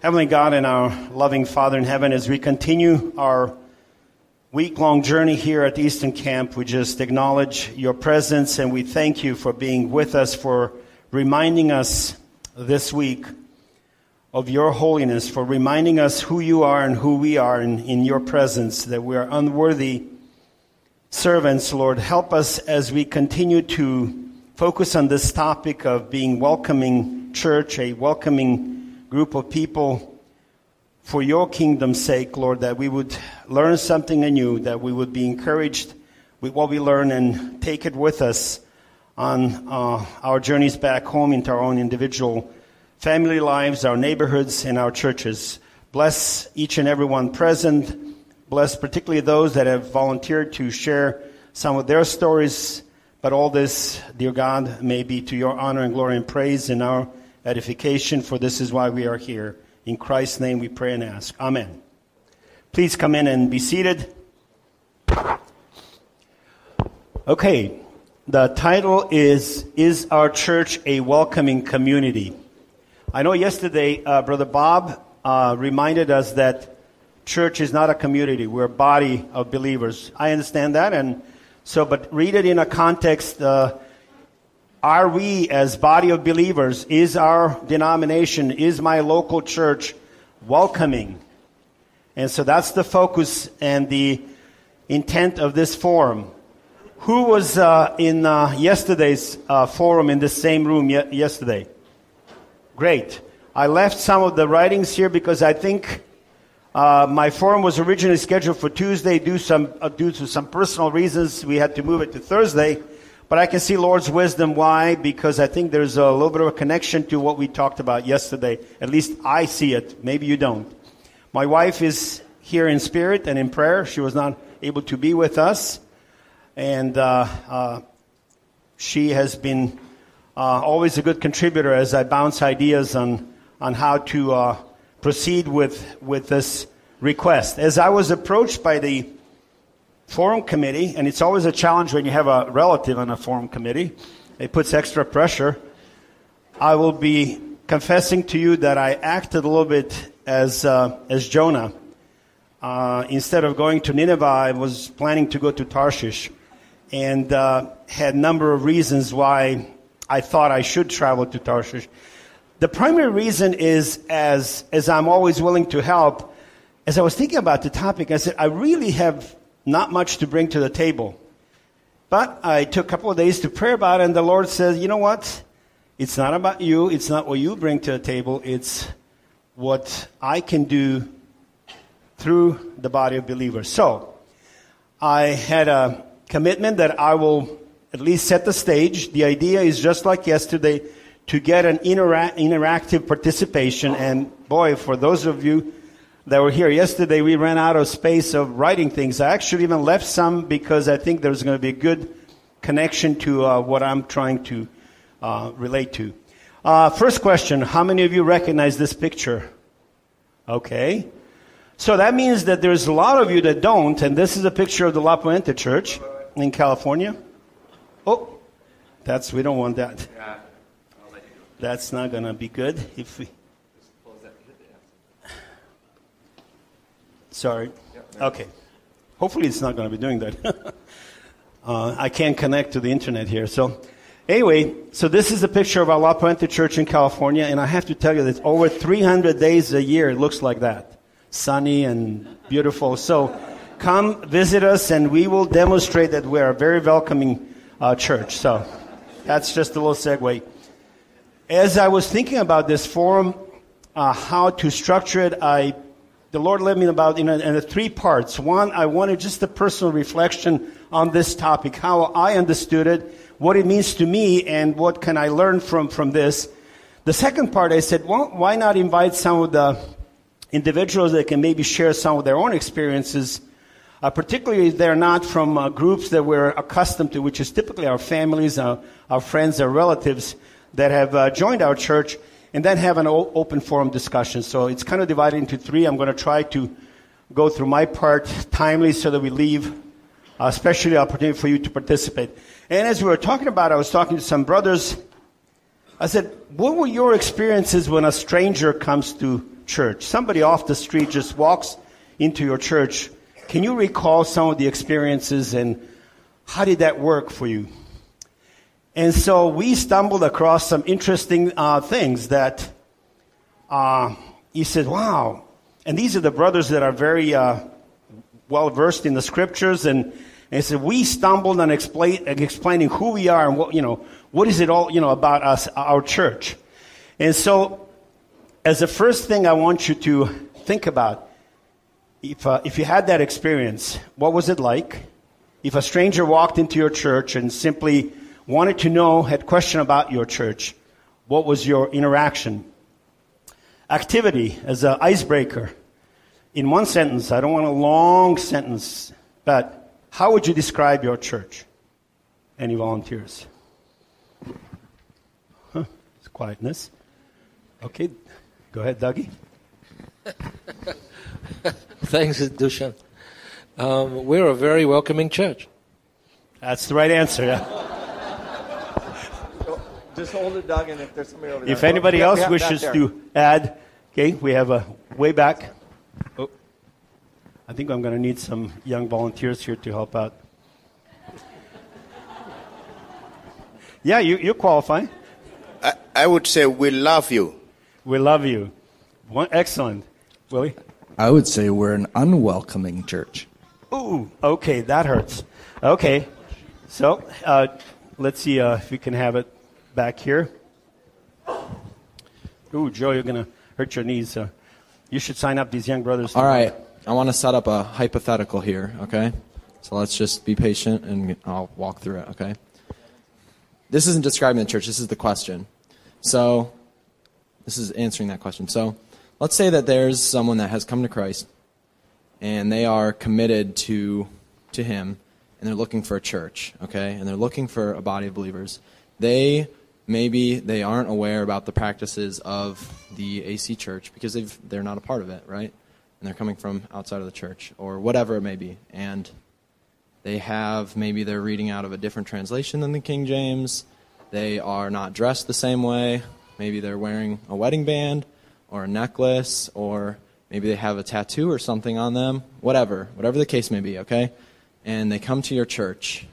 Heavenly God and our loving Father in heaven, as we continue our week long journey here at Eastern Camp, we just acknowledge your presence and we thank you for being with us, for reminding us this week of your holiness, for reminding us who you are and who we are in, in your presence, that we are unworthy servants, Lord. Help us as we continue to focus on this topic of being welcoming church, a welcoming group of people for your kingdom's sake, Lord, that we would learn something anew, that we would be encouraged with what we learn and take it with us on uh, our journeys back home into our own individual family lives, our neighborhoods, and our churches. Bless each and every one present. Bless particularly those that have volunteered to share some of their stories. But all this, dear God, may be to your honor and glory and praise in our edification, for this is why we are here. In Christ's name we pray and ask. Amen. Please come in and be seated. Okay, the title is Is Our Church a Welcoming Community? I know yesterday uh, Brother Bob uh, reminded us that church is not a community, we're a body of believers. I understand that, and so, but read it in a context. Uh, are we, as body of believers, is our denomination, is my local church welcoming? And so that's the focus and the intent of this forum. Who was uh, in uh, yesterday's uh, forum in the same room ye- yesterday? Great. I left some of the writings here because I think uh, my forum was originally scheduled for Tuesday. Due, some, uh, due to some personal reasons, we had to move it to Thursday. But I can see Lord's wisdom. Why? Because I think there's a little bit of a connection to what we talked about yesterday. At least I see it. Maybe you don't. My wife is here in spirit and in prayer. She was not able to be with us. And uh, uh, she has been uh, always a good contributor as I bounce ideas on, on how to uh, proceed with, with this request. As I was approached by the forum committee, and it's always a challenge when you have a relative on a forum committee. It puts extra pressure. I will be confessing to you that I acted a little bit as, uh, as Jonah. Uh, instead of going to Nineveh, I was planning to go to Tarshish and uh, had a number of reasons why I thought I should travel to Tarshish. The primary reason is as, as I'm always willing to help, as I was thinking about the topic, I said, I really have not much to bring to the table. But I took a couple of days to pray about it, and the Lord says, you know what? It's not about you. It's not what you bring to the table. It's what I can do through the body of believers. So, I had a commitment that I will at least set the stage. The idea is just like yesterday to get an intera- interactive participation. And boy, for those of you that were here yesterday, we ran out of space of writing things. I actually even left some because I think there's going to be a good connection to uh, what I'm trying to uh, relate to. Uh, first question How many of you recognize this picture? Okay. So that means that there's a lot of you that don't, and this is a picture of the La Puente Church in California. Oh, that's, we don't want that. That's not going to be good if we. Sorry. Okay. Hopefully, it's not going to be doing that. uh, I can't connect to the internet here. So, anyway, so this is a picture of our La Puente Church in California, and I have to tell you that over 300 days a year it looks like that. Sunny and beautiful. So, come visit us, and we will demonstrate that we are a very welcoming uh, church. So, that's just a little segue. As I was thinking about this forum, uh, how to structure it, I the Lord led me about in, a, in three parts. One, I wanted just a personal reflection on this topic, how I understood it, what it means to me, and what can I learn from, from this. The second part, I said, well, why not invite some of the individuals that can maybe share some of their own experiences, uh, particularly if they're not from uh, groups that we're accustomed to, which is typically our families, our, our friends, our relatives that have uh, joined our church and then have an open forum discussion. So it's kind of divided into three. I'm going to try to go through my part timely so that we leave, uh, especially the opportunity for you to participate. And as we were talking about, I was talking to some brothers. I said, what were your experiences when a stranger comes to church. Somebody off the street just walks into your church. Can you recall some of the experiences and how did that work for you? And so we stumbled across some interesting uh, things that uh, he said, wow. And these are the brothers that are very uh, well versed in the scriptures. And, and he said, we stumbled on explain, explaining who we are and what, you know, what is it all, you know, about us, our church. And so, as the first thing I want you to think about, if, uh, if you had that experience, what was it like? If a stranger walked into your church and simply wanted to know, had question about your church, what was your interaction? Activity as an icebreaker. In one sentence, I don't want a long sentence, but how would you describe your church? Any volunteers? Huh, it's quietness. Okay, go ahead, Dougie. Thanks, Dushan. Um, we're a very welcoming church. That's the right answer. Yeah. Just hold it, Doug, and if there's somebody over there. If anybody else wishes to add, okay, we have a way back. Oh, I think I'm going to need some young volunteers here to help out. Yeah, you, you qualify. I, I would say we love you. We love you. One, excellent. Willie? I would say we're an unwelcoming church. Ooh, okay, that hurts. Okay, so uh, let's see uh, if we can have it back here. Ooh, Joe, you're going to hurt your knees. Uh, you should sign up these young brothers. All right, I want to set up a hypothetical here, okay? So let's just be patient and I'll walk through it, okay? This isn't describing the church, this is the question. So, this is answering that question. So, let's say that there's someone that has come to Christ and they are committed to to him and they're looking for a church, okay? And they're looking for a body of believers. They maybe they aren't aware about the practices of the AC church because they've, they're not a part of it, right? And they're coming from outside of the church or whatever it may be. And they have maybe they're reading out of a different translation than the King James. They are not dressed the same way. Maybe they're wearing a wedding band or a necklace or maybe they have a tattoo or something on them. Whatever, whatever the case may be, okay? And they come to your church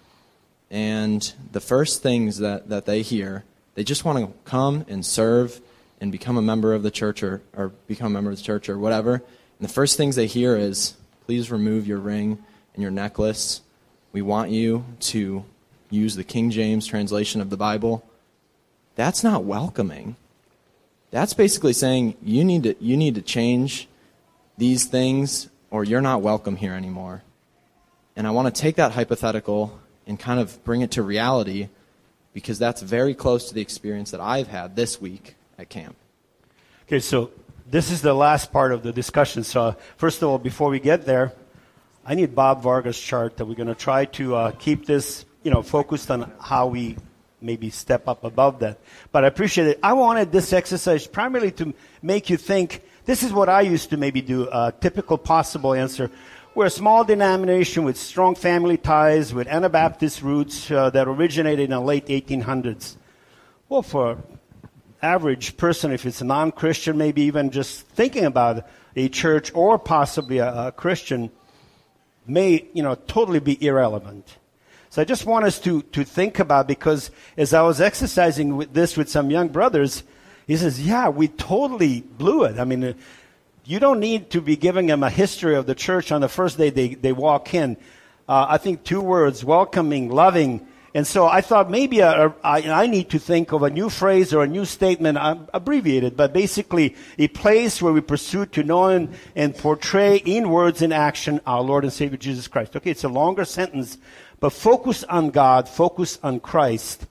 and the first things that, that they hear, they just want to come and serve and become a member of the church or, or become a member of the church or whatever. And the first things they hear is, please remove your ring and your necklace. We want you to use the King James translation of the Bible. That's not welcoming. That's basically saying you need to, you need to change these things or you're not welcome here anymore. And I want to take that hypothetical and kind of bring it to reality because that's very close to the experience that I've had this week at camp. Okay, so this is the last part of the discussion. So, first of all, before we get there, I need Bob Vargas' chart that we're going to try to uh, keep this, you know, focused on how we maybe step up above that. But I appreciate it. I wanted this exercise primarily to make you think. This is what I used to maybe do. A typical possible answer. We're a small denomination with strong family ties, with Anabaptist roots uh, that originated in the late 1800s. Well, for average person, if it's a non-Christian, maybe even just thinking about a church or possibly a, a Christian, may you know totally be irrelevant. So I just want us to to think about because as I was exercising with this with some young brothers, he says, "Yeah, we totally blew it." I mean. You don't need to be giving them a history of the church on the first day they, they walk in. Uh, I think two words, welcoming, loving. And so I thought maybe I, need to think of a new phrase or a new statement, um, abbreviated, but basically a place where we pursue to know and, and portray in words and action our Lord and Savior Jesus Christ. Okay, it's a longer sentence, but focus on God, focus on Christ,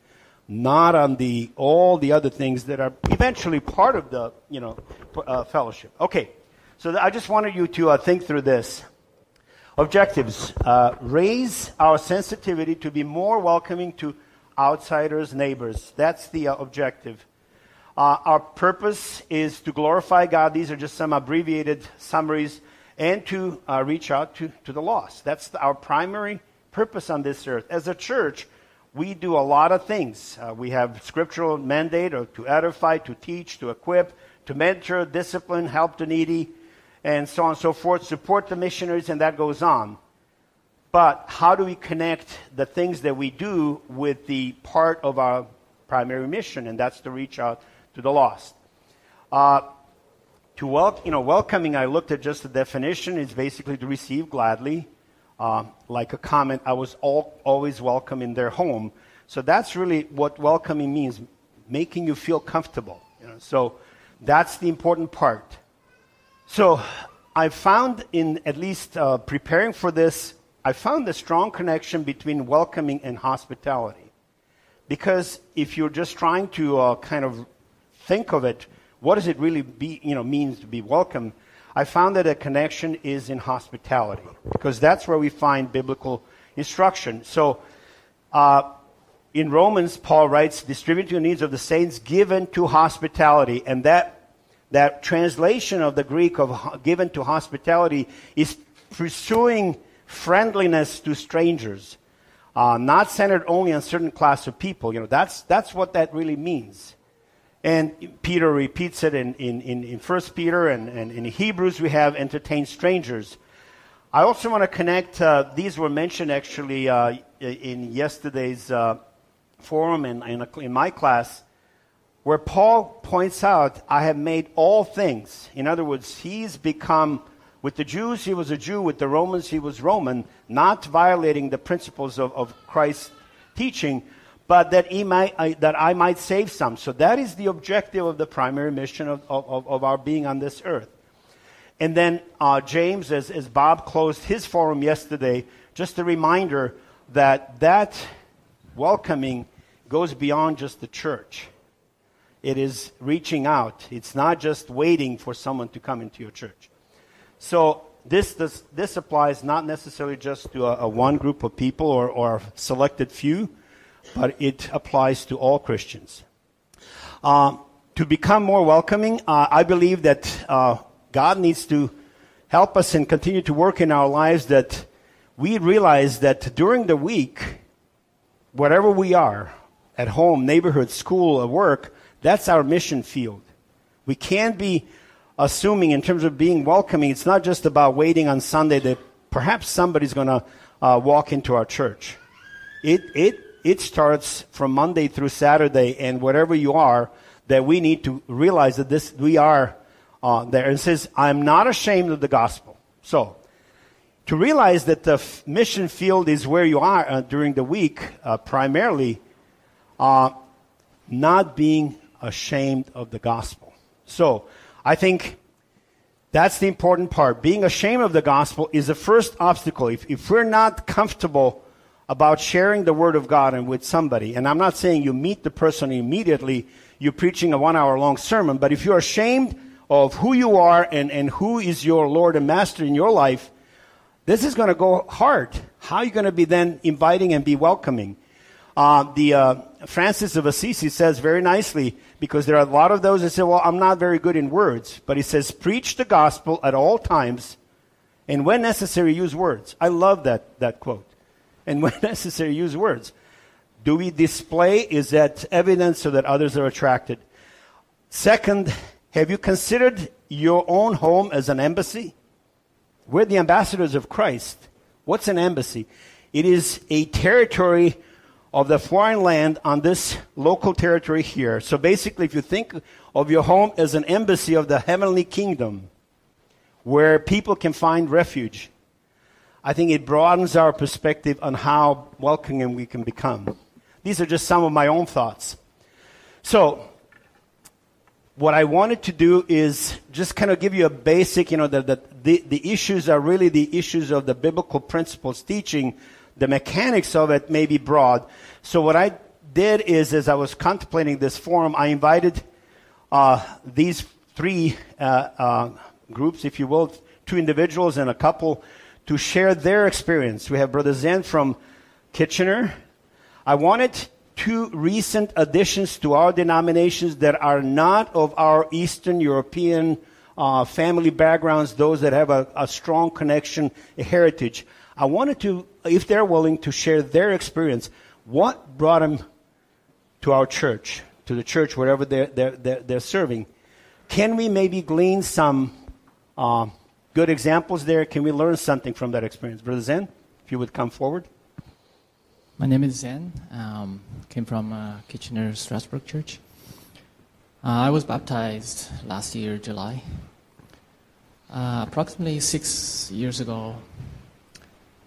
not on the all the other things that are eventually part of the you know uh, fellowship. Okay. So I just wanted you to uh, think through this. Objectives uh, raise our sensitivity to be more welcoming to outsiders, neighbors. That's the uh, objective. Uh, our purpose is to glorify God. These are just some abbreviated summaries, and to uh, reach out to, to the lost. That's the, our primary purpose on this earth. As a church, we do a lot of things. Uh, we have scriptural mandate or to edify, to teach, to equip, to mentor, discipline, help the needy, and so on and so forth, support the missionaries, and that goes on. But how do we connect the things that we do with the part of our primary mission, and that's to reach out to the lost? Uh, to wel- you know, welcoming, I looked at just the definition. It's basically to receive gladly, uh, like a comment. I was all, always welcome in their home. So that's really what welcoming means, making you feel comfortable. You know? So that's the important part. So I found in at least uh, preparing for this, I found a strong connection between welcoming and hospitality. Because if you're just trying to uh, kind of think of it, what does it really be, you know, means to be welcome? I found that a connection is in hospitality because that's where we find biblical instruction. So, uh, in Romans, Paul writes, distribute the needs of the saints given to hospitality. And that, that translation of the Greek of given to hospitality is pursuing friendliness to strangers, uh, not centered only on certain class of people. You know, that's, that's what that really means. And Peter repeats it in, in, in, in 1 Peter and, and in Hebrews, we have entertained strangers. I also want to connect, uh, these were mentioned actually uh, in yesterday's uh, forum and in, in my class, where Paul points out, I have made all things. In other words, he's become, with the Jews, he was a Jew, with the Romans, he was Roman, not violating the principles of, of Christ's teaching, but that, he might, I, that I might save some. So that is the objective of the primary mission of, of, of our being on this earth. And then uh, James, as, as Bob closed his forum yesterday, just a reminder that that welcoming goes beyond just the church. It is reaching out. It's not just waiting for someone to come into your church. So this, this, this applies not necessarily just to a, a one group of people or, or a selected few, but it applies to all Christians. Uh, to become more welcoming, uh, I believe that uh, God needs to help us and continue to work in our lives that we realize that during the week, wherever we are, at home, neighborhood, school, or work, that's our mission field. We can't be assuming in terms of being welcoming, it's not just about waiting on Sunday that perhaps somebody's going to uh, walk into our church. It, it it starts from Monday through Saturday, and wherever you are, that we need to realize that this we are uh, there. And says, "I'm not ashamed of the gospel." So, to realize that the f- mission field is where you are uh, during the week, uh, primarily, uh, not being ashamed of the gospel. So, I think that's the important part. Being ashamed of the gospel is the first obstacle. If, if we're not comfortable about sharing the word of God and with somebody, and I'm not saying you meet the person immediately, you're preaching a one hour long sermon, but if you're ashamed of who you are and, and who is your Lord and Master in your life, this is going to go hard. How are you going to be then inviting and be welcoming? Uh, the uh, Francis of Assisi says very nicely because there are a lot of those that say, "Well, I'm not very good in words," but he says, "Preach the gospel at all times, and when necessary, use words." I love that that quote and when necessary, use words. Do we display? Is that evidence so that others are attracted? Second, have you considered your own home as an embassy? We're the ambassadors of Christ. What's an embassy? It is a territory of the foreign land on this local territory here. So basically, if you think of your home as an embassy of the heavenly kingdom, where people can find refuge, I think it broadens our perspective on how welcoming we can become. These are just some of my own thoughts. So, what I wanted to do is just kind of give you a basic, you know, the, the, the, the issues are really the issues of the biblical principles teaching. The mechanics of it may be broad. So what I did is, as I was contemplating this forum, I invited uh, these three uh, uh, groups, if you will, two individuals and a couple to share their experience. We have Brother Zen from Kitchener. I wanted two recent additions to our denominations that are not of our Eastern European uh, family backgrounds, those that have a, a, strong connection, a heritage. I wanted to, if they're willing, to share their experience. What brought them to our church, to the church, wherever they're, they're, they're, they're serving? can we maybe glean some uh, good examples there? Can we learn something from that experience? Brother Zen, if you would come forward. My name is Zen. Um, came from uh, Kitchener Strasbourg Church. Uh, I was baptized last year, July. Uh, approximately six years ago,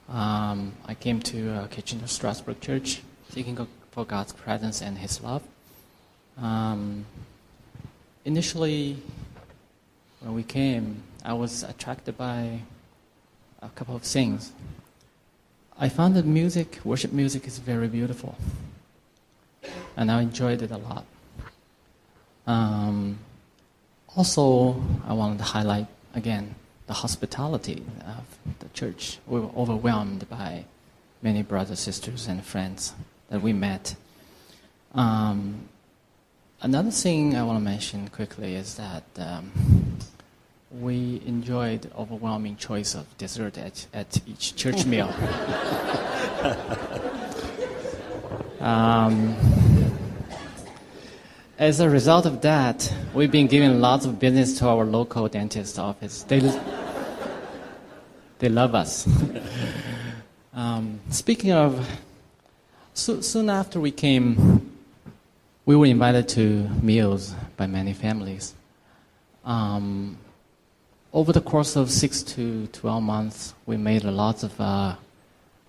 um, I came to uh, Kitchener Strasbourg Church, seeking for God's presence and His love. Um, initially, when we came, I was attracted by a couple of things. I found that music, worship music, is very beautiful, and I enjoyed it a lot. Um, also, I wanted to highlight again the hospitality of the church. We were overwhelmed by many brothers, sisters, and friends that we met. Um, another thing I want to mention quickly is that um, we enjoyed overwhelming choice of dessert at, at each church meal. um, as a result of that, we've been giving lots of business to our local dentist office. They, they love us. um, speaking of, so, soon after we came, we were invited to meals by many families. Um, over the course of six to 12 months, we made lots of uh,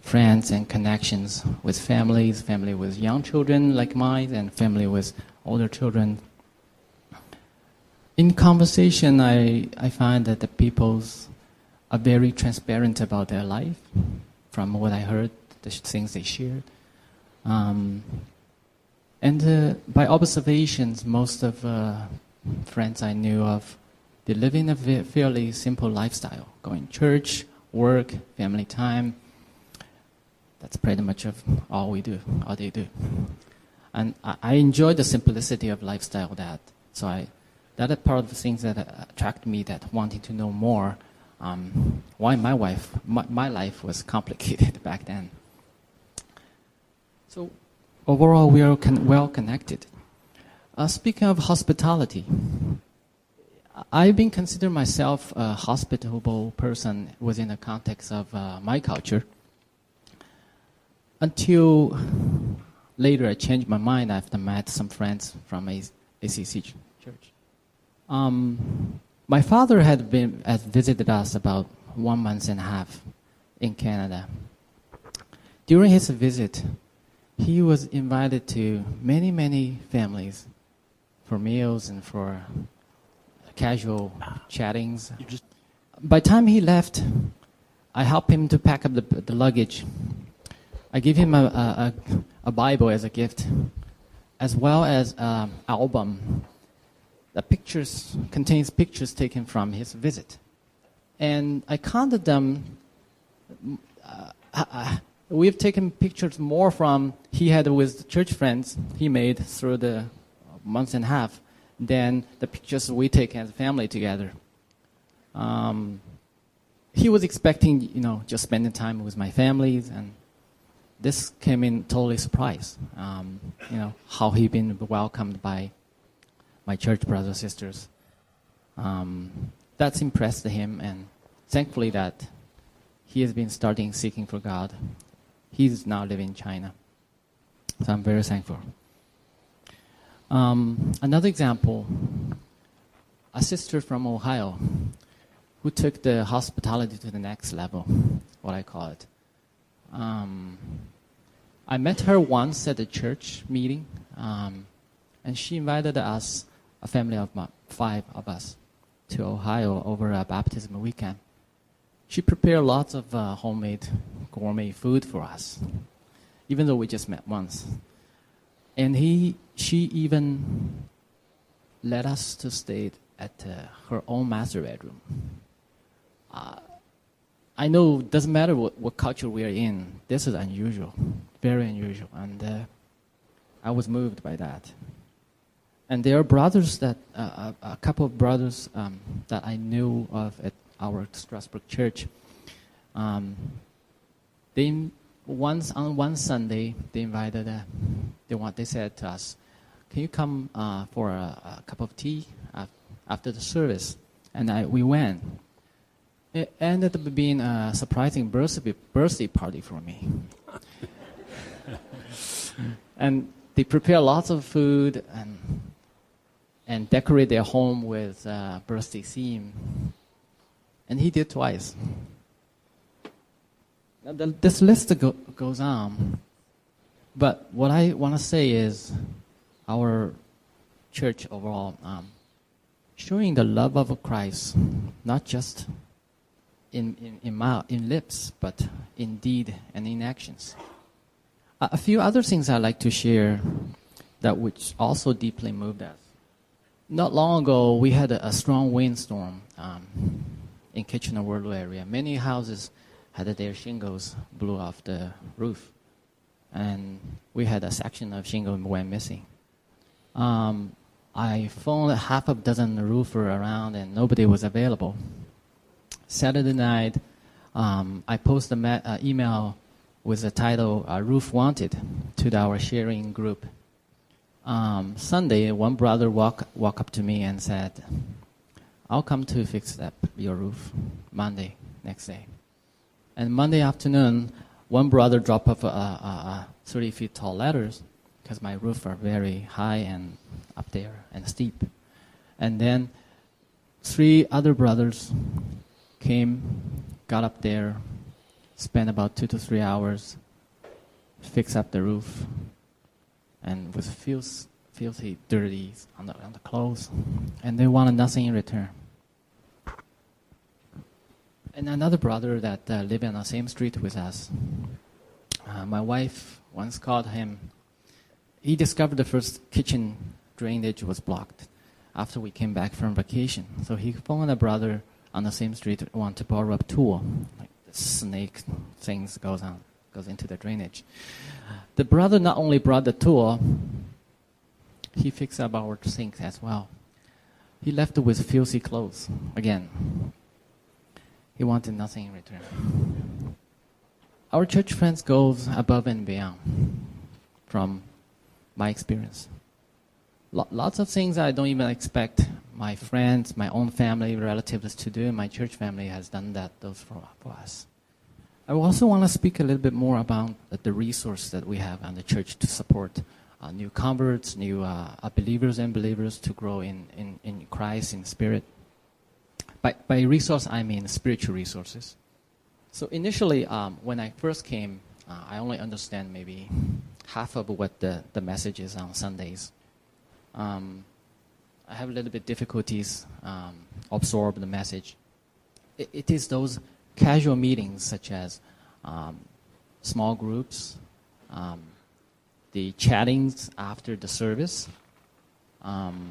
friends and connections with families, family with young children like mine, and family with older children. In conversation, I, I find that the peoples are very transparent about their life. From what I heard, the things they shared. Um, and uh, by observations, most of uh, friends I knew of, they live in a fairly simple lifestyle, going church, work, family time. That's pretty much of all we do, all they do. And I, I enjoy the simplicity of lifestyle that, so I, that part of the things that attract me that wanting to know more um, why my wife, my, my life was complicated back then. So overall, we are con- well connected. Uh, speaking of hospitality, I've been considering myself a hospitable person within the context of uh, my culture. Until later, I changed my mind after met some friends from a ACC church. Um, my father had been had visited us about one month and a half in Canada. During his visit, he was invited to many, many families for meals and for casual chattings. Just... By the time he left, I helped him to pack up the, the luggage. I gave him a, a, a, Bible as a gift, as well as an album the pictures contains pictures taken from his visit. And I counted them. Uh, uh, we've taken pictures more from he had with church friends he made through the month and a half than the pictures we take as a family together. Um, he was expecting, you know, just spending time with my families, and this came in totally surprise. Um, you know how he been welcomed by my church brothers and sisters. Um, that's impressed him, and thankfully that he has been starting seeking for God. He's now living in China. So I'm very thankful. Um, another example, a sister from Ohio who took the hospitality to the next level, what I call it. Um, I met her once at a church meeting, um, and she invited us a family of five of us to Ohio over a baptism weekend. She prepared lots of uh, homemade gourmet food for us, even though we just met once. And he, she even led us to stay at uh, her own master bedroom. Uh, I know it doesn't matter what, what culture we're in. This is unusual, very unusual, and uh, I was moved by that. And there are brothers that, uh, a, a, couple of brothers um, that I knew of at our Strasbourg church. Um, they once on one Sunday they invited, uh, they want, they said to us, "Can you come uh, for a, a, cup of tea after the service, and I, we went. It ended up being a surprising birthday, birthday party for me. and they prepare lots of food and and decorate their home with uh, birthday theme. And he did twice. This list go, goes on, but what I want to say is, our church overall, um, showing the love of Christ, not just in in in, mouth, in lips, but in deed and in actions. A, a few other things I'd like to share that which also deeply moved us. Not long ago, we had a, a strong windstorm um, in Kitchener-Waterloo area. Many houses had their shingles blew off the roof, and we had a section of shingle went missing. Um, I phoned half a dozen roofer around, and nobody was available. Saturday night, um, I posted an ma- uh, email with the title uh, "Roof Wanted" to our sharing group. Um, Sunday, one brother walk walk up to me and said, "I'll come to fix that your roof." Monday, next day, and Monday afternoon, one brother dropped off a, a, a 30 feet tall ladders because my roof are very high and up there and steep, and then three other brothers came, got up there, spent about two to three hours, fix up the roof, and was feels filthy, dirty on the on the clothes, and they wanted nothing in return. And another brother that uh, lived on the same street with us, uh, my wife once called him. He discovered the first kitchen drainage was blocked after we came back from vacation. So he phoned a brother on the same street want to borrow a tool, like the snake things goes on goes into the drainage. The brother not only brought the tool, he fixed up our sink as well. He left with filthy clothes again. He wanted nothing in return. Our church friends goes above and beyond from my experience. Lots of things I don't even expect my friends, my own family, relatives to do, and my church family has done that those for, for us. I also want to speak a little bit more about the resource that we have and the church to support uh, new converts, new uh, believers and believers to grow in, in, in Christ, in spirit. By, by resource, I mean spiritual resources. So initially, um, when I first came, uh, I only understand maybe half of what the, the message is on Sundays. Um, I have a little bit difficulties um, absorb the message. It, it is those casual meetings, such as um, small groups, um, the chattings after the service, um,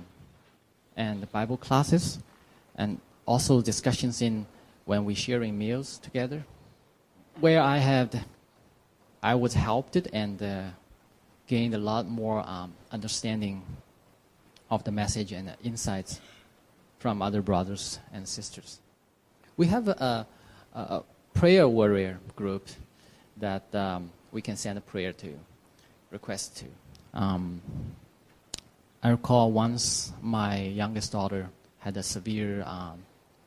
and the Bible classes, and also discussions in when we're sharing meals together, where I have, I was helped and uh, gained a lot more um, understanding of the message and insights from other brothers and sisters. We have a, a, a prayer warrior group that um, we can send a prayer to, request to. Um, I recall once my youngest daughter had a severe um,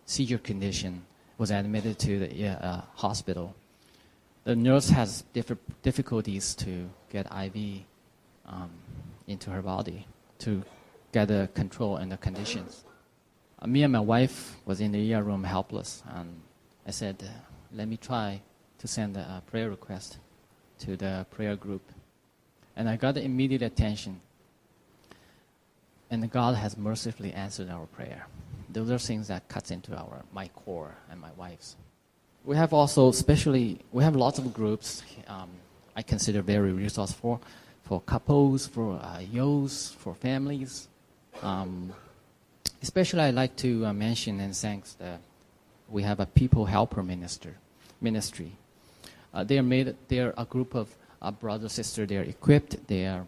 seizure condition, was admitted to the uh, hospital. The nurse has difficulties to get IV um, into her body to get the control and the conditions. Uh, me and my wife was in the ER room helpless, and I said, uh, "Let me try to send a prayer request to the prayer group," and I got immediate attention. And God has mercifully answered our prayer. Those are things that cuts into our my core and my wife's. We have also, especially, we have lots of groups. Um, I consider very resourceful for couples, for uh, for families, um, especially, I'd like to uh, mention and thank that we have a people helper minister ministry. Uh, they are made. They are a group of uh, brothers sister. They are equipped. They are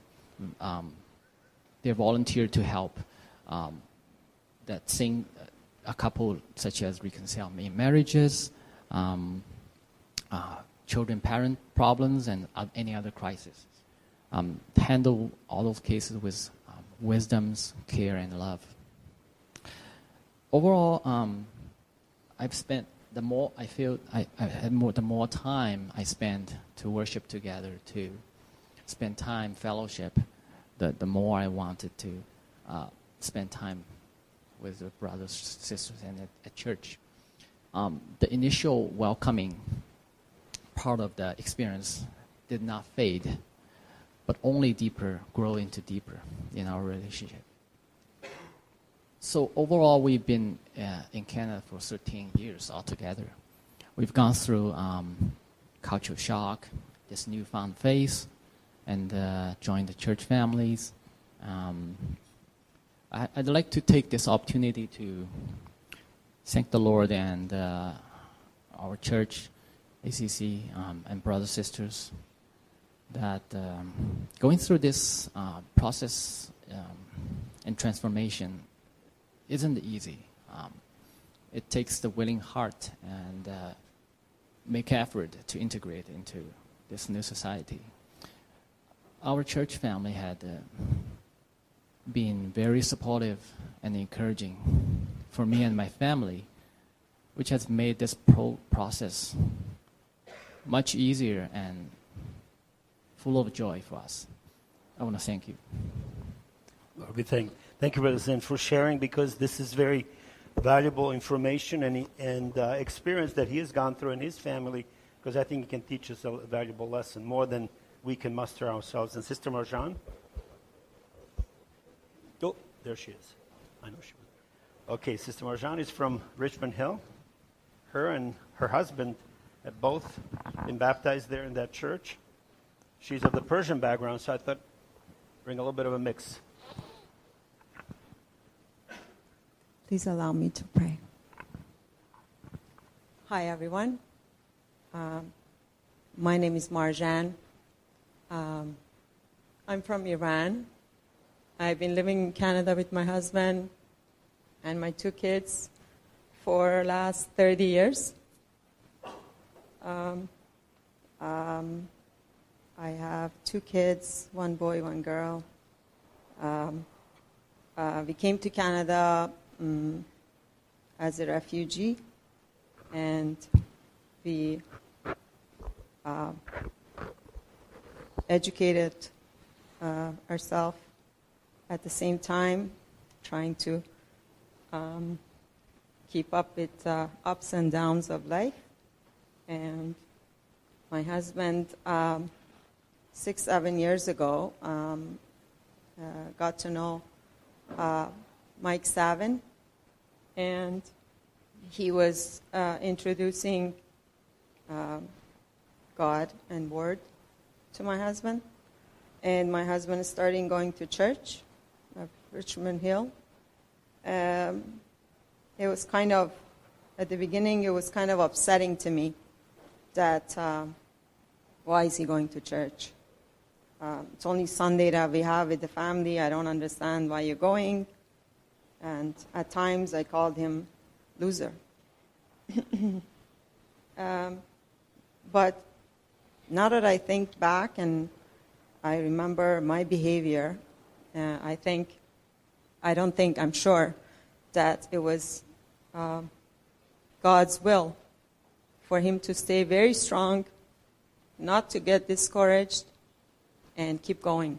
um, they are volunteered to help um, that thing. Uh, a couple such as reconcile marriages, um, uh, children parent problems, and any other crisis. Um, handle all those cases with wisdom's care and love. overall, um, I've spent the more I feel I, I had more the more time I spend to worship together, to spend time fellowship, the the more I wanted to uh, spend time with the brothers, sisters, and at, at church. Um, the initial welcoming part of the experience did not fade, but only deeper, grow into deeper in our relationship. So overall, we've been uh, in Canada for 13 years altogether. We've gone through um, cultural shock, this newfound faith, and uh, joined the church families. Um, I, would like to take this opportunity to thank the Lord and uh, our church, ACC, um, and brothers and sisters that um, going through this uh, process um, and transformation isn't easy. Um, it takes the willing heart and uh, make effort to integrate into this new society. Our church family had uh, been very supportive and encouraging for me and my family, which has made this pro- process much easier and full of joy for us. I want to thank you. We thank Thank you, Brother Zen, for sharing because this is very valuable information and, and uh, experience that he has gone through in his family because I think he can teach us a valuable lesson more than we can muster ourselves. And Sister Marjan? Oh, there she is. I know she was. Okay, Sister Marjan is from Richmond Hill. Her and her husband have both been baptized there in that church. She's of the Persian background, so I thought bring a little bit of a mix. Please allow me to pray. Hi, everyone. Um, my name is Marjan. Um, I'm from Iran. I've been living in Canada with my husband and my two kids for the last 30 years. Um, um, I have two kids, one boy, one girl. Um, uh, we came to Canada um, as a refugee, and we uh, educated uh, ourselves at the same time, trying to um, keep up with uh, ups and downs of life. And my husband, um, six, seven years ago, um, uh, got to know uh, Mike Savin, and he was uh, introducing um, God and Word to my husband. And my husband is starting going to church at Richmond Hill. Um, it was kind of, at the beginning, it was kind of upsetting to me that um, why is he going to church? Um, it's only Sunday that we have with the family. I don't understand why you're going. And at times I called him loser. um, but now that I think back and I remember my behavior, uh, I think, I don't think, I'm sure that it was uh, God's will for him to stay very strong, not to get discouraged, and keep going.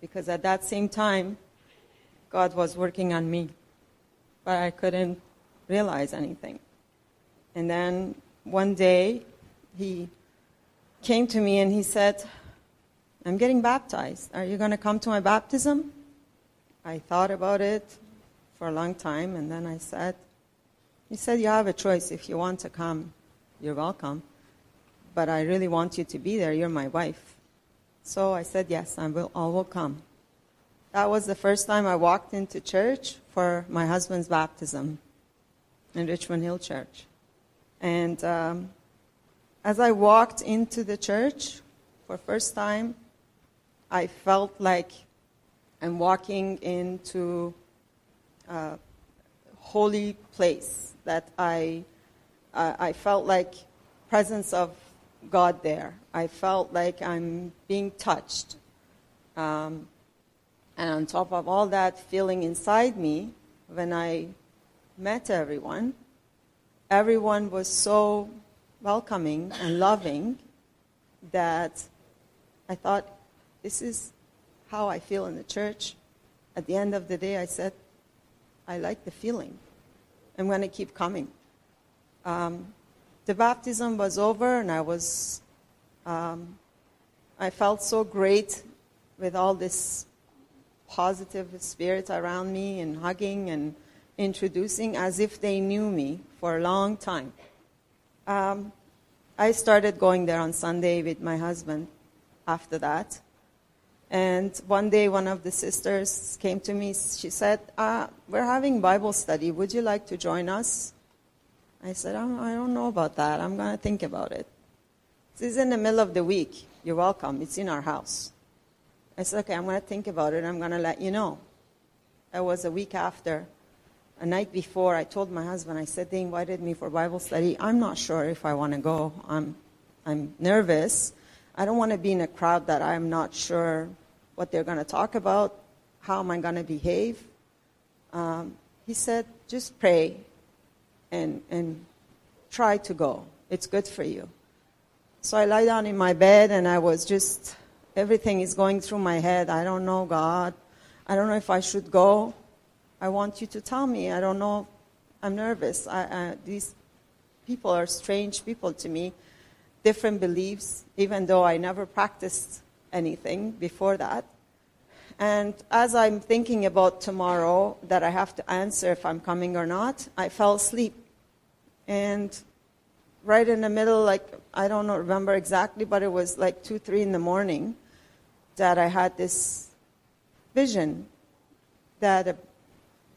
Because at that same time, God was working on me, but I couldn't realize anything. And then one day, he came to me and he said, I'm getting baptized. Are you going to come to my baptism? I thought about it for a long time, and then I said, He said, You have a choice. If you want to come, you're welcome. But I really want you to be there. You're my wife. So I said, Yes, I will, I will come. That was the first time I walked into church for my husband's baptism in Richmond Hill Church. And um, as I walked into the church for first time, I felt like I'm walking into a holy place that I, uh, I felt like presence of God there. I felt like I'm being touched. Um, and on top of all that feeling inside me, when I met everyone, everyone was so welcoming and loving that I thought, this is how I feel in the church. At the end of the day, I said, I like the feeling. I'm going to keep coming. Um, the baptism was over, and I was, um, I felt so great with all this positive spirit around me and hugging and introducing as if they knew me for a long time. Um, I started going there on Sunday with my husband after that. And one day, one of the sisters came to me. She said, uh, We're having Bible study. Would you like to join us? I said, oh, I don't know about that. I'm going to think about it. This is in the middle of the week. You're welcome. It's in our house. I said, Okay, I'm going to think about it. I'm going to let you know. It was a week after. A night before, I told my husband, I said, they invited me for Bible study. I'm not sure if I want to go. I'm, I'm nervous. I don't want to be in a crowd that I'm not sure what they're going to talk about. How am I going to behave? Um, he said, just pray and, and try to go. It's good for you. So I lie down in my bed and I was just, everything is going through my head. I don't know, God. I don't know if I should go. I want you to tell me. I don't know. I'm nervous. I, I, these people are strange people to me, different beliefs, even though I never practiced anything before that. And as I'm thinking about tomorrow that I have to answer if I'm coming or not, I fell asleep. And right in the middle, like, I don't remember exactly, but it was like 2, 3 in the morning that I had this vision that a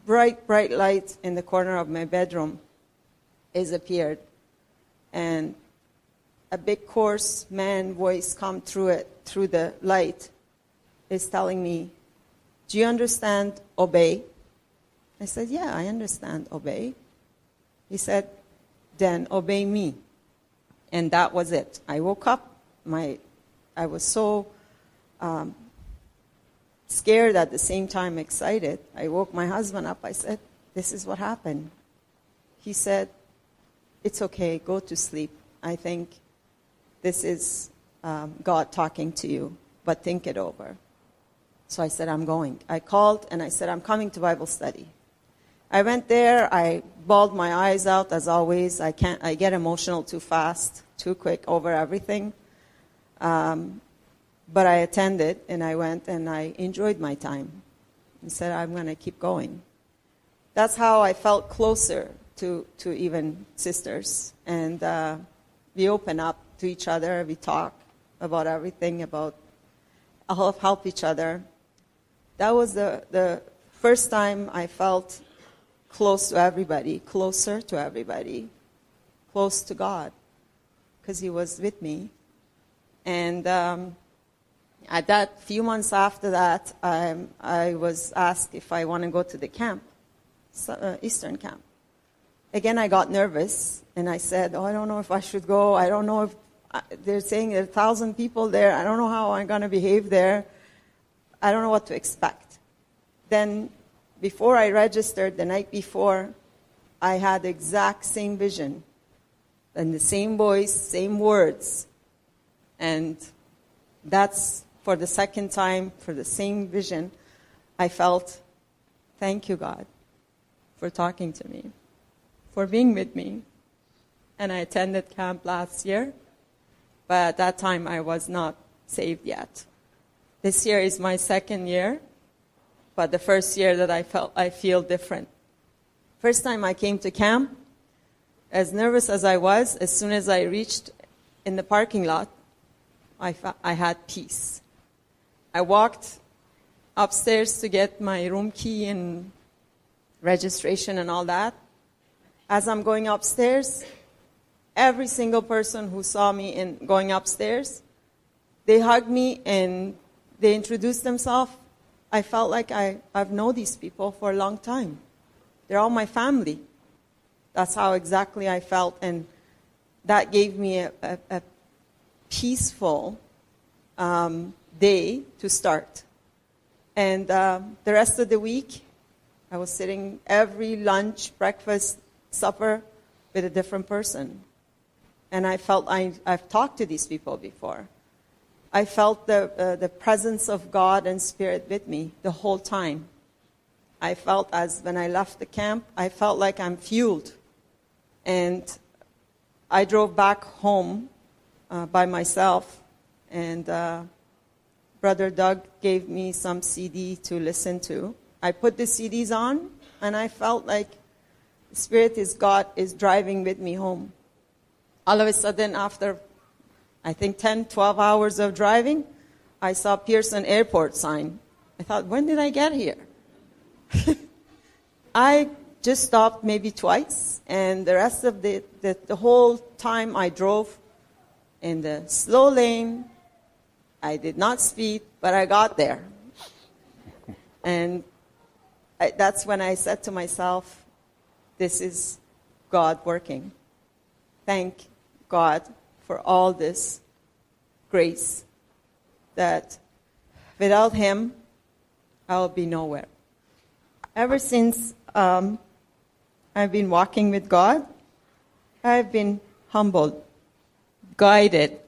bright, bright light in the corner of my bedroom is appeared. And a big, coarse man voice come through it, through the light, is telling me, Do you understand obey? I said, Yeah, I understand obey. He said, Then obey me. And that was it. I woke up. My, I was so um, scared at the same time excited. I woke my husband up. I said, This is what happened. He said, It's okay, go to sleep. I think this is um, God talking to you, but think it over. So I said, I'm going. I called and I said, I'm coming to Bible study. I went there. I bawled my eyes out as always. I can't. I get emotional too fast, too quick over everything. Um, but I attended and I went and I enjoyed my time. I said, I'm going to keep going. That's how I felt closer to, to even sisters. And uh, we open up to each other, we talk about everything, about help, help each other. That was the, the first time I felt close to everybody, closer to everybody, close to God, because He was with me. And um, at that few months after that, I was asked if I want to go to the camp, uh, Eastern camp. Again, I got nervous and I said, "Oh, I don't know if I should go. I don't know if uh, they're saying there are a thousand people there. I don't know how I'm going to behave there. I don't know what to expect." Then, before I registered, the night before, I had the exact same vision, and the same voice, same words, and that's for the second time for the same vision, I felt, thank you, God, for talking to me, for being with me. And I attended camp last year, but at that time I was not saved yet. This year is my second year, but the first year that I felt I feel different. First time I came to camp, as nervous as I was, as soon as I reached in the parking lot, I, I had peace. I walked upstairs to get my room key and registration and all that. As I'm going upstairs, every single person who saw me in going upstairs, they hugged me and they introduced themselves. I felt like I, I've known these people for a long time. They're all my family. That's how exactly I felt, and that gave me a, a, a peaceful um, day to start. And uh, the rest of the week, I was sitting every lunch, breakfast, supper with a different person. And I felt I, I've talked to these people before. I felt the, uh, the presence of God and Spirit with me the whole time. I felt as when I left the camp, I felt like I'm fueled. And I drove back home uh, by myself, and uh, Brother Doug gave me some CD to listen to. I put the CDs on, and I felt like Spirit is God is driving with me home. All of a sudden, after I think 10, 12 hours of driving, I saw Pearson Airport sign. I thought, when did I get here? I just stopped maybe twice, and the rest of the, the, the whole time I drove in the slow lane. I did not speed, but I got there. And I, that's when I said to myself, this is God working. Thank God for all this grace that without Him, I'll be nowhere. Ever since um, I've been walking with God, I've been humbled, guided,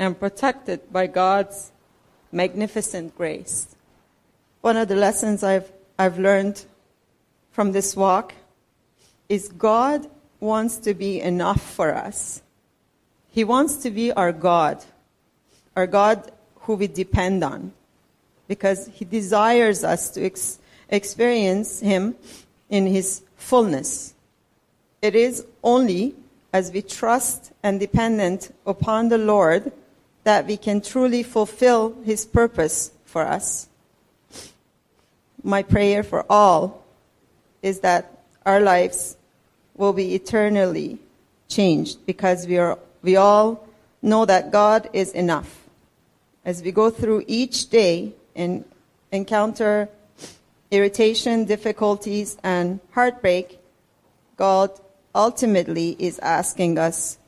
and protected by God's magnificent grace. One of the lessons I've, I've learned from this walk is God wants to be enough for us. He wants to be our God, our God who we depend on, because He desires us to ex- experience Him in His fullness. It is only as we trust and dependent upon the Lord that we can truly fulfill His purpose for us. My prayer for all is that our lives will be eternally changed because we, are, we all know that God is enough. As we go through each day and encounter irritation, difficulties, and heartbreak, God ultimately is asking us,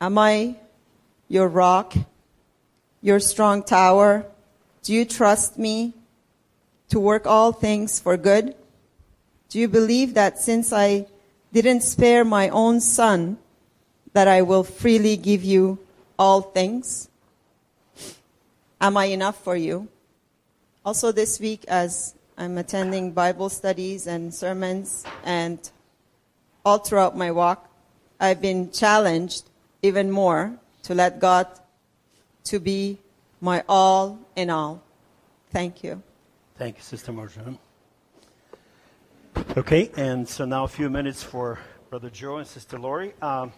Am I your rock, your strong tower? Do you trust me to work all things for good? Do you believe that since I didn't spare my own son, that I will freely give you all things? Am I enough for you? Also, this week, as I'm attending Bible studies and sermons, and all throughout my walk, I've been challenged even more to let God to be my all in all. Thank you. Thank you, Sister Marjorie. Okay, and so now a few minutes for Brother Joe and Sister Lori. Um,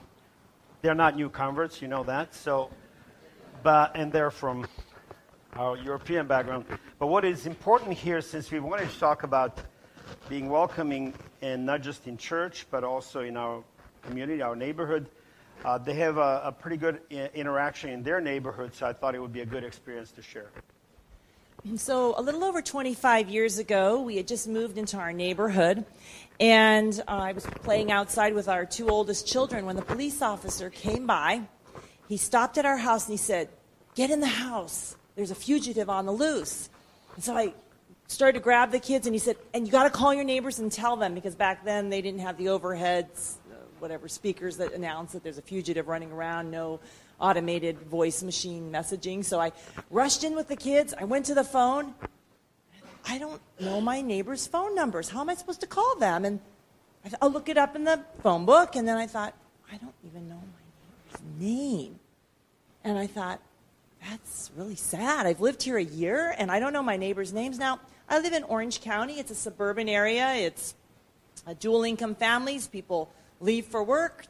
they're not new converts, you know that. So, but and they're from our European background. But what is important here, since we wanted to talk about being welcoming, and not just in church, but also in our community, our neighborhood, uh, they have a, a pretty good I- interaction in their neighborhood. So I thought it would be a good experience to share. So, a little over 25 years ago, we had just moved into our neighborhood, and uh, I was playing outside with our two oldest children when the police officer came by. He stopped at our house and he said, Get in the house. There's a fugitive on the loose. And so I started to grab the kids, and he said, And you got to call your neighbors and tell them, because back then they didn't have the overheads, whatever speakers that announce that there's a fugitive running around, no automated voice machine messaging. So I rushed in with the kids. I went to the phone. I don't know my neighbor's phone numbers. How am I supposed to call them? And I thought, I'll look it up in the phone book. And then I thought, I don't even know my neighbor's name. And I thought, that's really sad. I've lived here a year and I don't know my neighbors' names. Now, I live in Orange County. It's a suburban area. It's dual income families. People leave for work,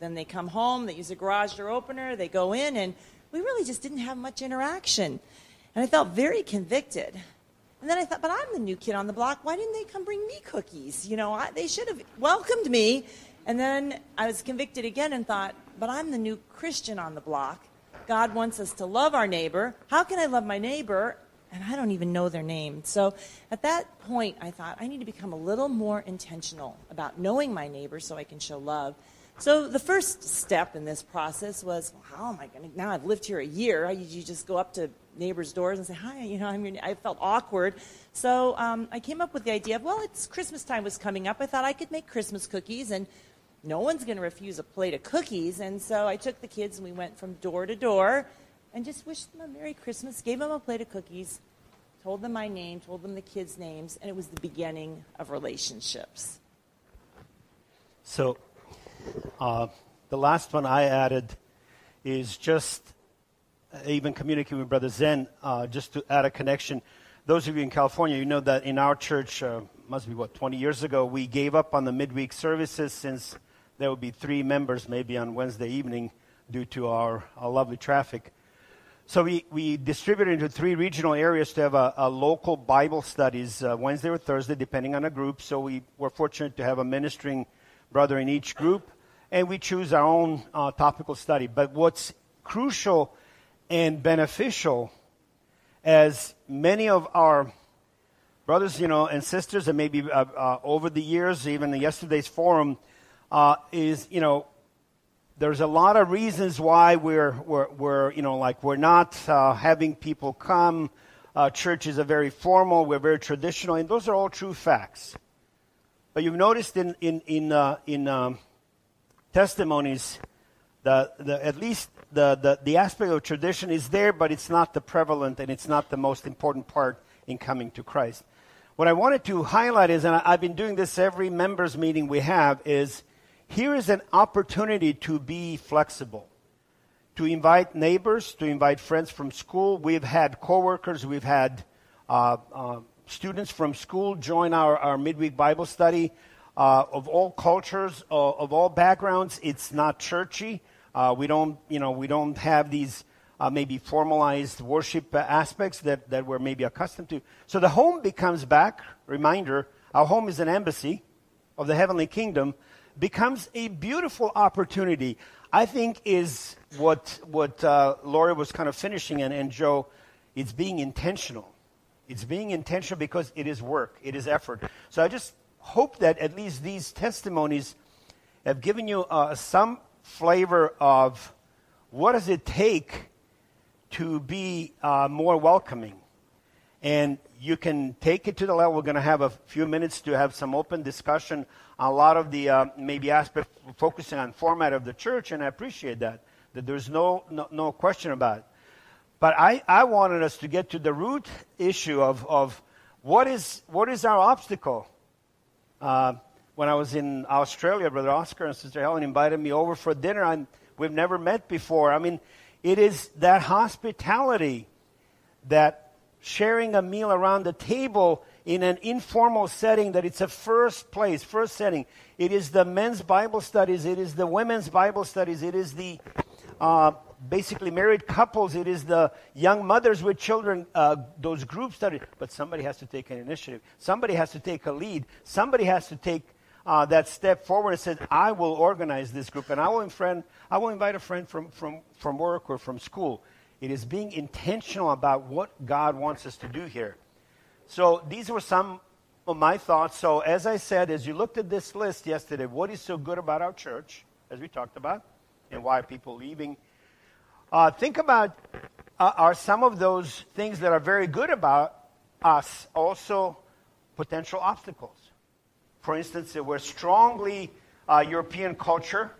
then they come home, they use a garage door opener, they go in, and we really just didn't have much interaction. And I felt very convicted. And then I thought, but I'm the new kid on the block. Why didn't they come bring me cookies? You know, I, they should have welcomed me. And then I was convicted again and thought, but I'm the new Christian on the block. God wants us to love our neighbor. How can I love my neighbor? And I don't even know their name. So at that point, I thought, I need to become a little more intentional about knowing my neighbor so I can show love. So the first step in this process was, well, how am I going to, now I've lived here a year, you just go up to neighbors' doors and say, hi, you know, I mean, I felt awkward. So um, I came up with the idea of, well, it's Christmas time was coming up. I thought I could make Christmas cookies and no one's going to refuse a plate of cookies. And so I took the kids and we went from door to door and just wished them a Merry Christmas, gave them a plate of cookies, told them my name, told them the kids' names, and it was the beginning of relationships. So, uh, the last one I added is just uh, even communicating with Brother Zen, uh, just to add a connection. Those of you in California, you know that in our church, uh, must be what, 20 years ago, we gave up on the midweek services since there would be three members maybe on Wednesday evening due to our, our lovely traffic. So we, we distributed into three regional areas to have a, a local Bible studies uh, Wednesday or Thursday, depending on the group. So we were fortunate to have a ministering brother in each group, and we choose our own uh, topical study. But what's crucial and beneficial, as many of our brothers, you know, and sisters, and maybe uh, uh, over the years, even yesterday's forum, uh, is you know there's a lot of reasons why we're, we're, we're you know, like we're not uh, having people come. Uh, churches are very formal, we're very traditional, and those are all true facts. But you've noticed in, in, in, uh, in um, testimonies, the, the, at least the, the, the aspect of tradition is there, but it's not the prevalent and it's not the most important part in coming to Christ. What I wanted to highlight is, and I've been doing this every members meeting we have, is here is an opportunity to be flexible, to invite neighbors, to invite friends from school. We've had coworkers, we've had uh, uh, students from school join our, our midweek Bible study uh, of all cultures, uh, of all backgrounds. It's not churchy. Uh, we don't, you know, we don't have these uh, maybe formalized worship aspects that, that we're maybe accustomed to. So the home becomes back. Reminder: our home is an embassy of the heavenly kingdom becomes a beautiful opportunity. I think is what what uh, Laura was kind of finishing and, and Joe. It's being intentional. It's being intentional because it is work. It is effort. So I just hope that at least these testimonies have given you uh, some flavor of what does it take to be uh, more welcoming. And you can take it to the level. We're going to have a few minutes to have some open discussion a lot of the uh, maybe aspect focusing on format of the church, and I appreciate that. That there's no no, no question about it. But I, I wanted us to get to the root issue of, of what is what is our obstacle. Uh, when I was in Australia, Brother Oscar and Sister Helen invited me over for dinner. and we've never met before. I mean, it is that hospitality, that sharing a meal around the table in an informal setting that it's a first place, first setting. It is the men's Bible studies, it is the women's Bible studies, it is the uh, basically married couples, it is the young mothers with children, uh, those group studies. But somebody has to take an initiative, somebody has to take a lead, somebody has to take uh, that step forward and said, I will organize this group and I will, friend, I will invite a friend from, from, from work or from school. It is being intentional about what God wants us to do here. So these were some of my thoughts. So as I said, as you looked at this list yesterday, what is so good about our church, as we talked about, and why are people leaving? Uh, think about uh, are some of those things that are very good about us also potential obstacles? For instance, we're strongly uh, European culture,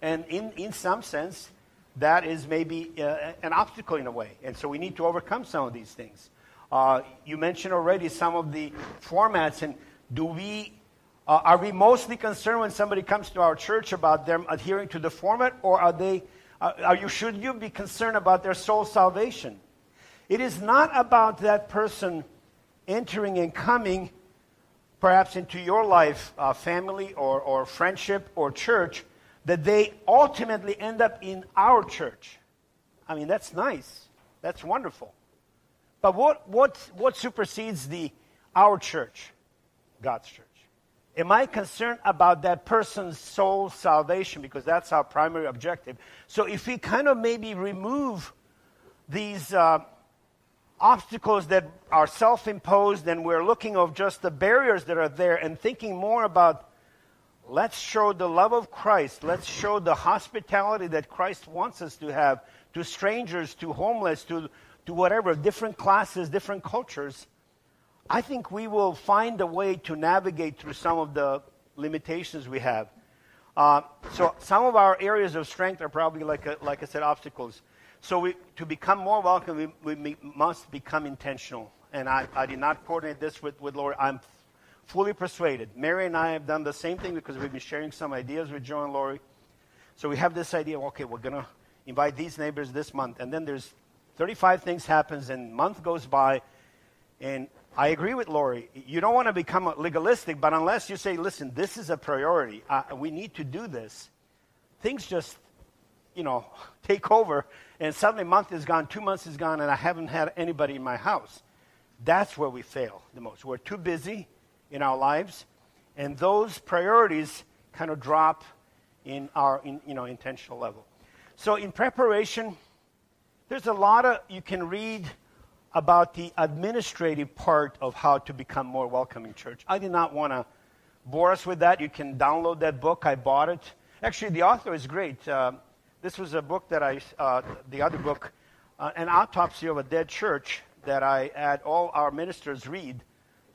and in, in some sense, that is maybe uh, an obstacle in a way. And so we need to overcome some of these things. Uh, you mentioned already some of the formats, and do we uh, are we mostly concerned when somebody comes to our church about them adhering to the format, or are they? Uh, are you should you be concerned about their soul salvation? It is not about that person entering and coming, perhaps into your life, uh, family or, or friendship or church, that they ultimately end up in our church. I mean, that's nice. That's wonderful. But what, what, what supersedes the our church? God's church. Am I concerned about that person's soul salvation? Because that's our primary objective. So if we kind of maybe remove these uh, obstacles that are self imposed and we're looking of just the barriers that are there and thinking more about Let's show the love of Christ. Let's show the hospitality that Christ wants us to have to strangers, to homeless, to, to whatever, different classes, different cultures. I think we will find a way to navigate through some of the limitations we have. Uh, so some of our areas of strength are probably, like, a, like I said, obstacles. So we, to become more welcome, we, we must become intentional. And I, I did not coordinate this with, with Lori. I'm fully persuaded. Mary and I have done the same thing because we've been sharing some ideas with Joe and Lori. So we have this idea, okay, we're going to invite these neighbors this month. And then there's 35 things happens and month goes by. And I agree with Lori. You don't want to become legalistic, but unless you say, listen, this is a priority, uh, we need to do this, things just, you know, take over. And suddenly month is gone, two months is gone, and I haven't had anybody in my house. That's where we fail the most. We're too busy in our lives, and those priorities kind of drop in our in, you know, intentional level. So in preparation, there's a lot of, you can read about the administrative part of how to become more welcoming church. I did not want to bore us with that. You can download that book. I bought it. Actually, the author is great. Uh, this was a book that I, uh, the other book, uh, An Autopsy of a Dead Church, that I had all our ministers read.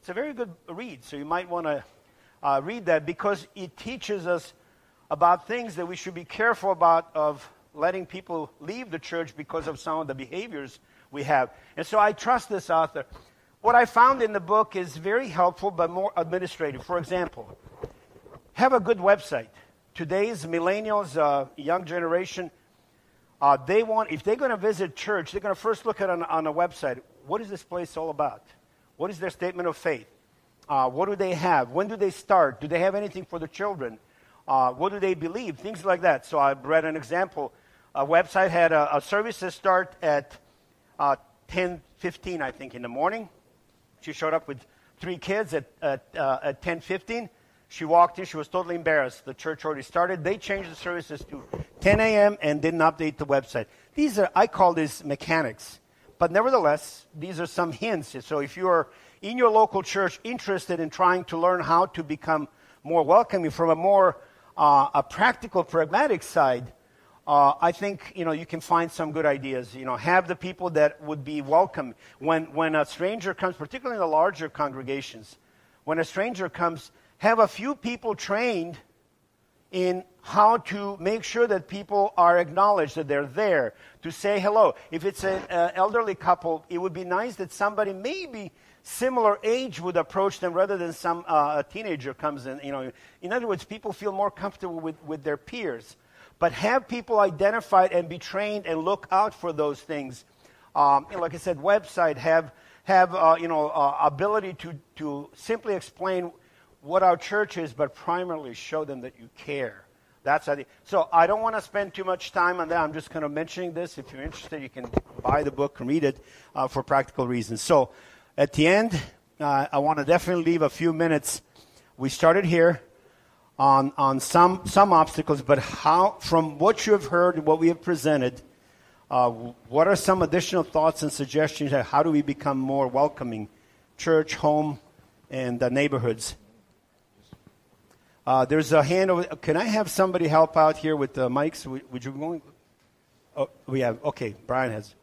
It's a very good read, so you might want to uh, read that because it teaches us about things that we should be careful about of letting people leave the church because of some of the behaviors we have. And so I trust this author. What I found in the book is very helpful but more administrative. For example, have a good website. Today's millennials, uh, young generation, uh, they want, if they're going to visit church, they're going to first look at on, on a website. What is this place all about? What is their statement of faith? Uh, what do they have? When do they start? Do they have anything for the children? Uh, what do they believe? Things like that. So I read an example. A website had a, a services start at uh, 10:15, I think, in the morning. She showed up with three kids at at, uh, at 10:15. She walked in. She was totally embarrassed. The church already started. They changed the services to 10 a.m. and didn't update the website. These are I call these mechanics, but nevertheless, these are some hints. So if you are in your local church interested in trying to learn how to become more welcoming from a more uh, a practical, pragmatic side, uh, I think you know you can find some good ideas. You know, have the people that would be welcome when when a stranger comes, particularly in the larger congregations. When a stranger comes, have a few people trained in how to make sure that people are acknowledged that they're there to say hello. If it's an uh, elderly couple, it would be nice that somebody maybe similar age would approach them rather than some uh, teenager comes in. You know, in other words, people feel more comfortable with, with their peers but have people identified and be trained and look out for those things. Um, like I said, website have have uh, you know uh, ability to to simply explain what our church is, but primarily show them that you care. That's I so. I don't want to spend too much time on that. I'm just kind of mentioning this. If you're interested, you can buy the book and read it uh, for practical reasons. So, at the end, uh, I want to definitely leave a few minutes. We started here on, on some, some obstacles, but how, from what you have heard and what we have presented, uh, what are some additional thoughts and suggestions? How do we become more welcoming, church, home, and the neighborhoods? Uh, there's a hand over. Can I have somebody help out here with the mics? Would, would you go? Oh, we have. Okay, Brian has.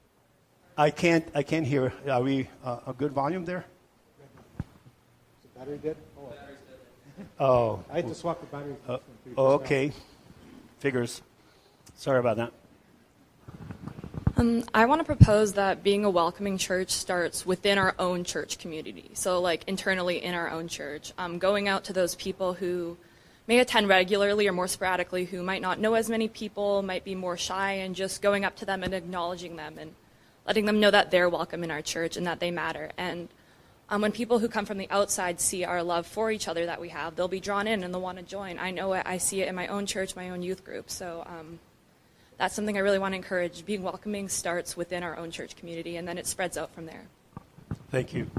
I can't. I can't hear. Are we uh, a good volume there? Is the battery dead? Oh. I had to swap the battery. Uh, oh, okay. Figures. Sorry about that. Um, I want to propose that being a welcoming church starts within our own church community. So, like internally in our own church, um, going out to those people who may attend regularly or more sporadically, who might not know as many people, might be more shy, and just going up to them and acknowledging them and letting them know that they're welcome in our church and that they matter. And um, when people who come from the outside see our love for each other that we have, they'll be drawn in and they'll want to join. I know it, I see it in my own church, my own youth group. So um, that's something I really want to encourage. Being welcoming starts within our own church community, and then it spreads out from there. Thank you.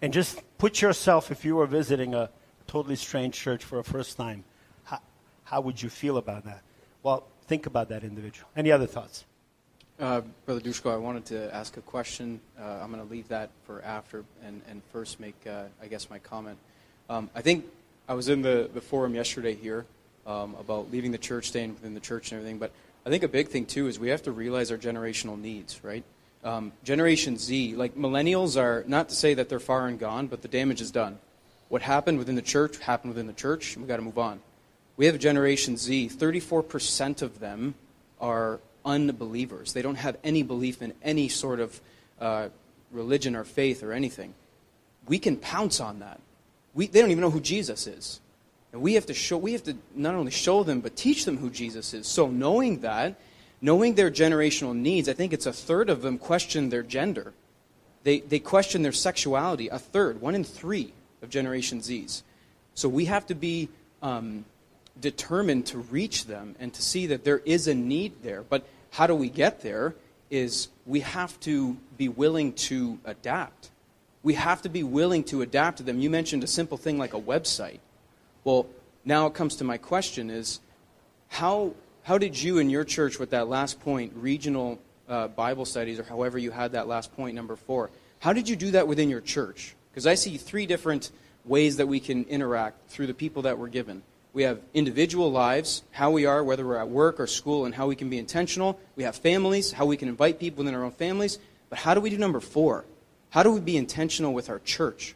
And just put yourself, if you were visiting a totally strange church for a first time, how, how would you feel about that? Well, think about that individual. Any other thoughts? Uh, Brother Dushko, I wanted to ask a question. Uh, I'm going to leave that for after and, and first make, uh, I guess, my comment. Um, I think I was in the, the forum yesterday here um, about leaving the church, staying within the church, and everything. But I think a big thing too is we have to realize our generational needs, right? Um, Generation Z, like millennials, are not to say that they're far and gone, but the damage is done. What happened within the church happened within the church. and We've got to move on. We have Generation Z. 34% of them are unbelievers. They don't have any belief in any sort of uh, religion or faith or anything. We can pounce on that. We, they don't even know who Jesus is. And we have to show, we have to not only show them, but teach them who Jesus is. So knowing that, knowing their generational needs, I think it's a third of them question their gender. They, they question their sexuality. A third, one in three of Generation Zs. So we have to be um, determined to reach them and to see that there is a need there. But how do we get there? Is we have to be willing to adapt. We have to be willing to adapt to them. You mentioned a simple thing like a website. Well, now it comes to my question is how, how did you in your church with that last point, regional uh, Bible studies, or however you had that last point, number four, how did you do that within your church? Because I see three different ways that we can interact through the people that we're given. We have individual lives, how we are, whether we're at work or school, and how we can be intentional. We have families, how we can invite people within our own families. But how do we do number four? How do we be intentional with our church?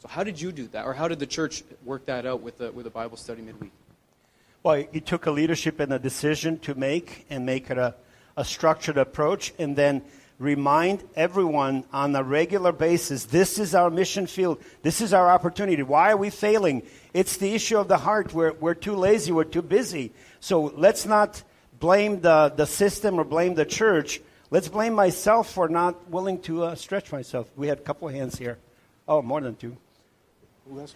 So, how did you do that? Or how did the church work that out with a, with a Bible study midweek? Well, it took a leadership and a decision to make and make it a, a structured approach and then remind everyone on a regular basis this is our mission field, this is our opportunity. Why are we failing? It's the issue of the heart. We're, we're too lazy, we're too busy. So let's not blame the, the system or blame the church. Let's blame myself for not willing to uh, stretch myself. We had a couple of hands here. Oh, more than two.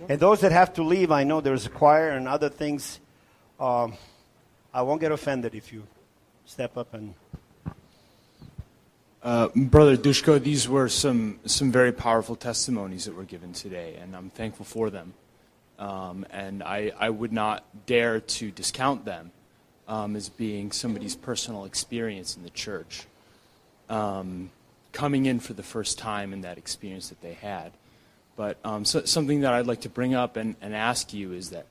And those that have to leave, I know there's a choir and other things. Um, I won't get offended if you step up and. Uh, Brother Dushko, these were some, some very powerful testimonies that were given today, and I'm thankful for them. Um, and I, I would not dare to discount them um, as being somebody's personal experience in the church. Um, coming in for the first time in that experience that they had. But um, so, something that I'd like to bring up and, and ask you is that,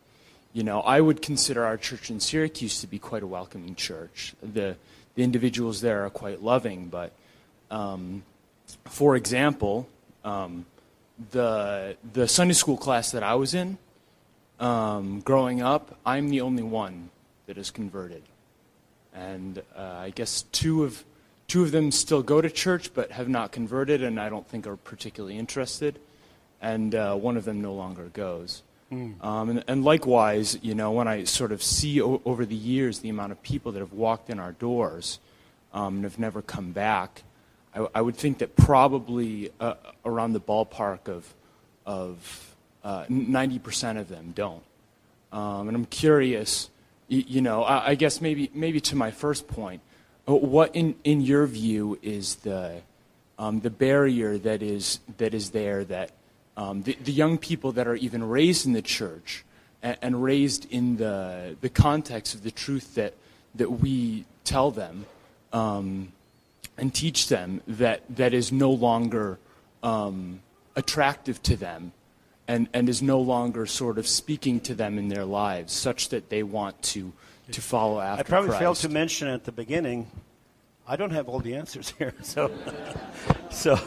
you know, I would consider our church in Syracuse to be quite a welcoming church. The, the individuals there are quite loving, but um, for example, um, the, the Sunday school class that I was in, um, growing up, I'm the only one that is converted. And uh, I guess two of, two of them still go to church but have not converted and I don't think are particularly interested and uh, one of them no longer goes. Mm. Um, and, and, likewise, you know, when I sort of see o- over the years the amount of people that have walked in our doors um, and have never come back, I, I would think that probably uh, around the ballpark of, of uh, 90% of them don't. Um, and I'm curious, you, you know, I, I, guess maybe, maybe to my first point, uh, what in, in your view is the, um, the barrier that is, that is there that um, the, the, young people that are even raised in the church and, and, raised in the, the context of the truth that, that we tell them um, and teach them that, that is no longer um, attractive to them and, and is no longer sort of speaking to them in their lives such that they want to, to follow after I probably Christ. failed to mention at the beginning, I don't have all the answers here. So, so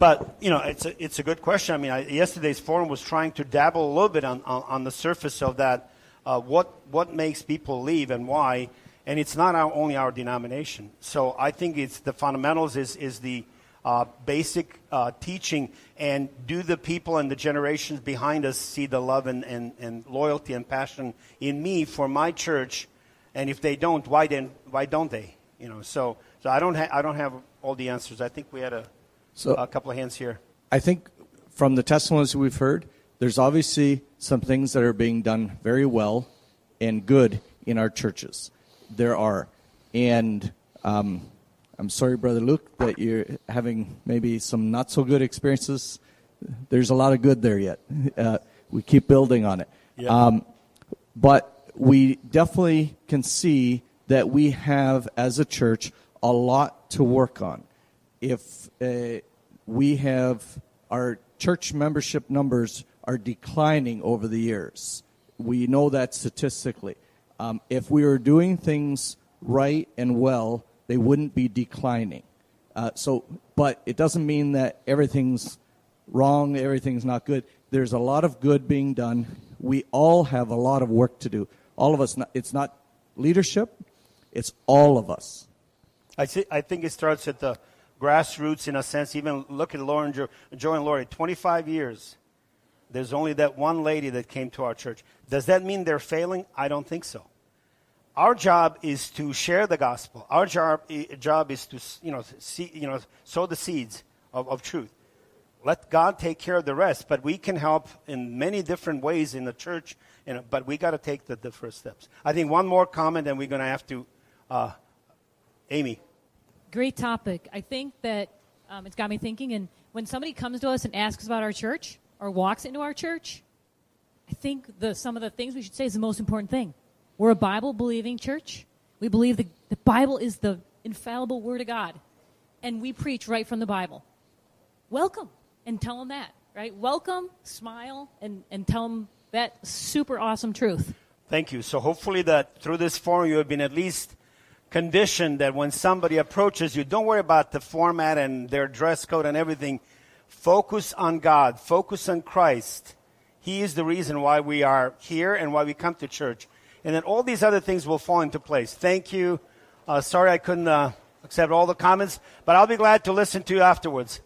but you know, it's a, it's a good question. I mean, I, yesterday's forum was trying to dabble a little bit on, on, on the surface of that. Uh, what what makes people leave and why? And it's not our, only our denomination. So I think it's the fundamentals is is the uh, basic uh, teaching, and do the people and the generations behind us see the love and, and, and loyalty and passion in me for my church? And if they don't, why then why don't they? You know, so so I don't ha- I don't have all the answers. I think we had a so a couple of hands here. I think from the testimonies we've heard, there's obviously some things that are being done very well and good in our churches. There are, and um, I'm sorry, brother Luke, that you're having maybe some not so good experiences. There's a lot of good there yet. Uh, we keep building on it. Um, but we definitely can see that we have, as a church, a lot to work on if uh, we have our church membership numbers are declining over the years. we know that statistically. Um, if we were doing things right and well, they wouldn't be declining. Uh, so, but it doesn't mean that everything's wrong, everything's not good. There's a lot of good being done. We all have a lot of work to do. All of us. It's not leadership. It's all of us. I, see, I think it starts at the grassroots in a sense. Even look at Lauren, Joe, Joe and Lori, 25 years. There's only that one lady that came to our church. Does that mean they're failing? I don't think so. Our job is to share the gospel. Our job, job is to you know, see, you know, sow the seeds of, of truth. Let God take care of the rest. But we can help in many different ways in the church. And, but we got to take the, the first steps. I think one more comment, and we're going to have to. Uh, Amy. Great topic. I think that um, it's got me thinking. And when somebody comes to us and asks about our church or walks into our church, I think the, some of the things we should say is the most important thing. We're a Bible believing church. We believe the, the Bible is the infallible Word of God. And we preach right from the Bible. Welcome and tell them that, right? Welcome, smile, and, and tell them that super awesome truth. Thank you. So hopefully that through this forum you have been at least conditioned that when somebody approaches you, don't worry about the format and their dress code and everything. Focus on God. Focus on Christ. He is the reason why we are here and why we come to church. And then all these other things will fall into place. Thank you. Uh, sorry I couldn't uh, accept all the comments, but I'll be glad to listen to you afterwards.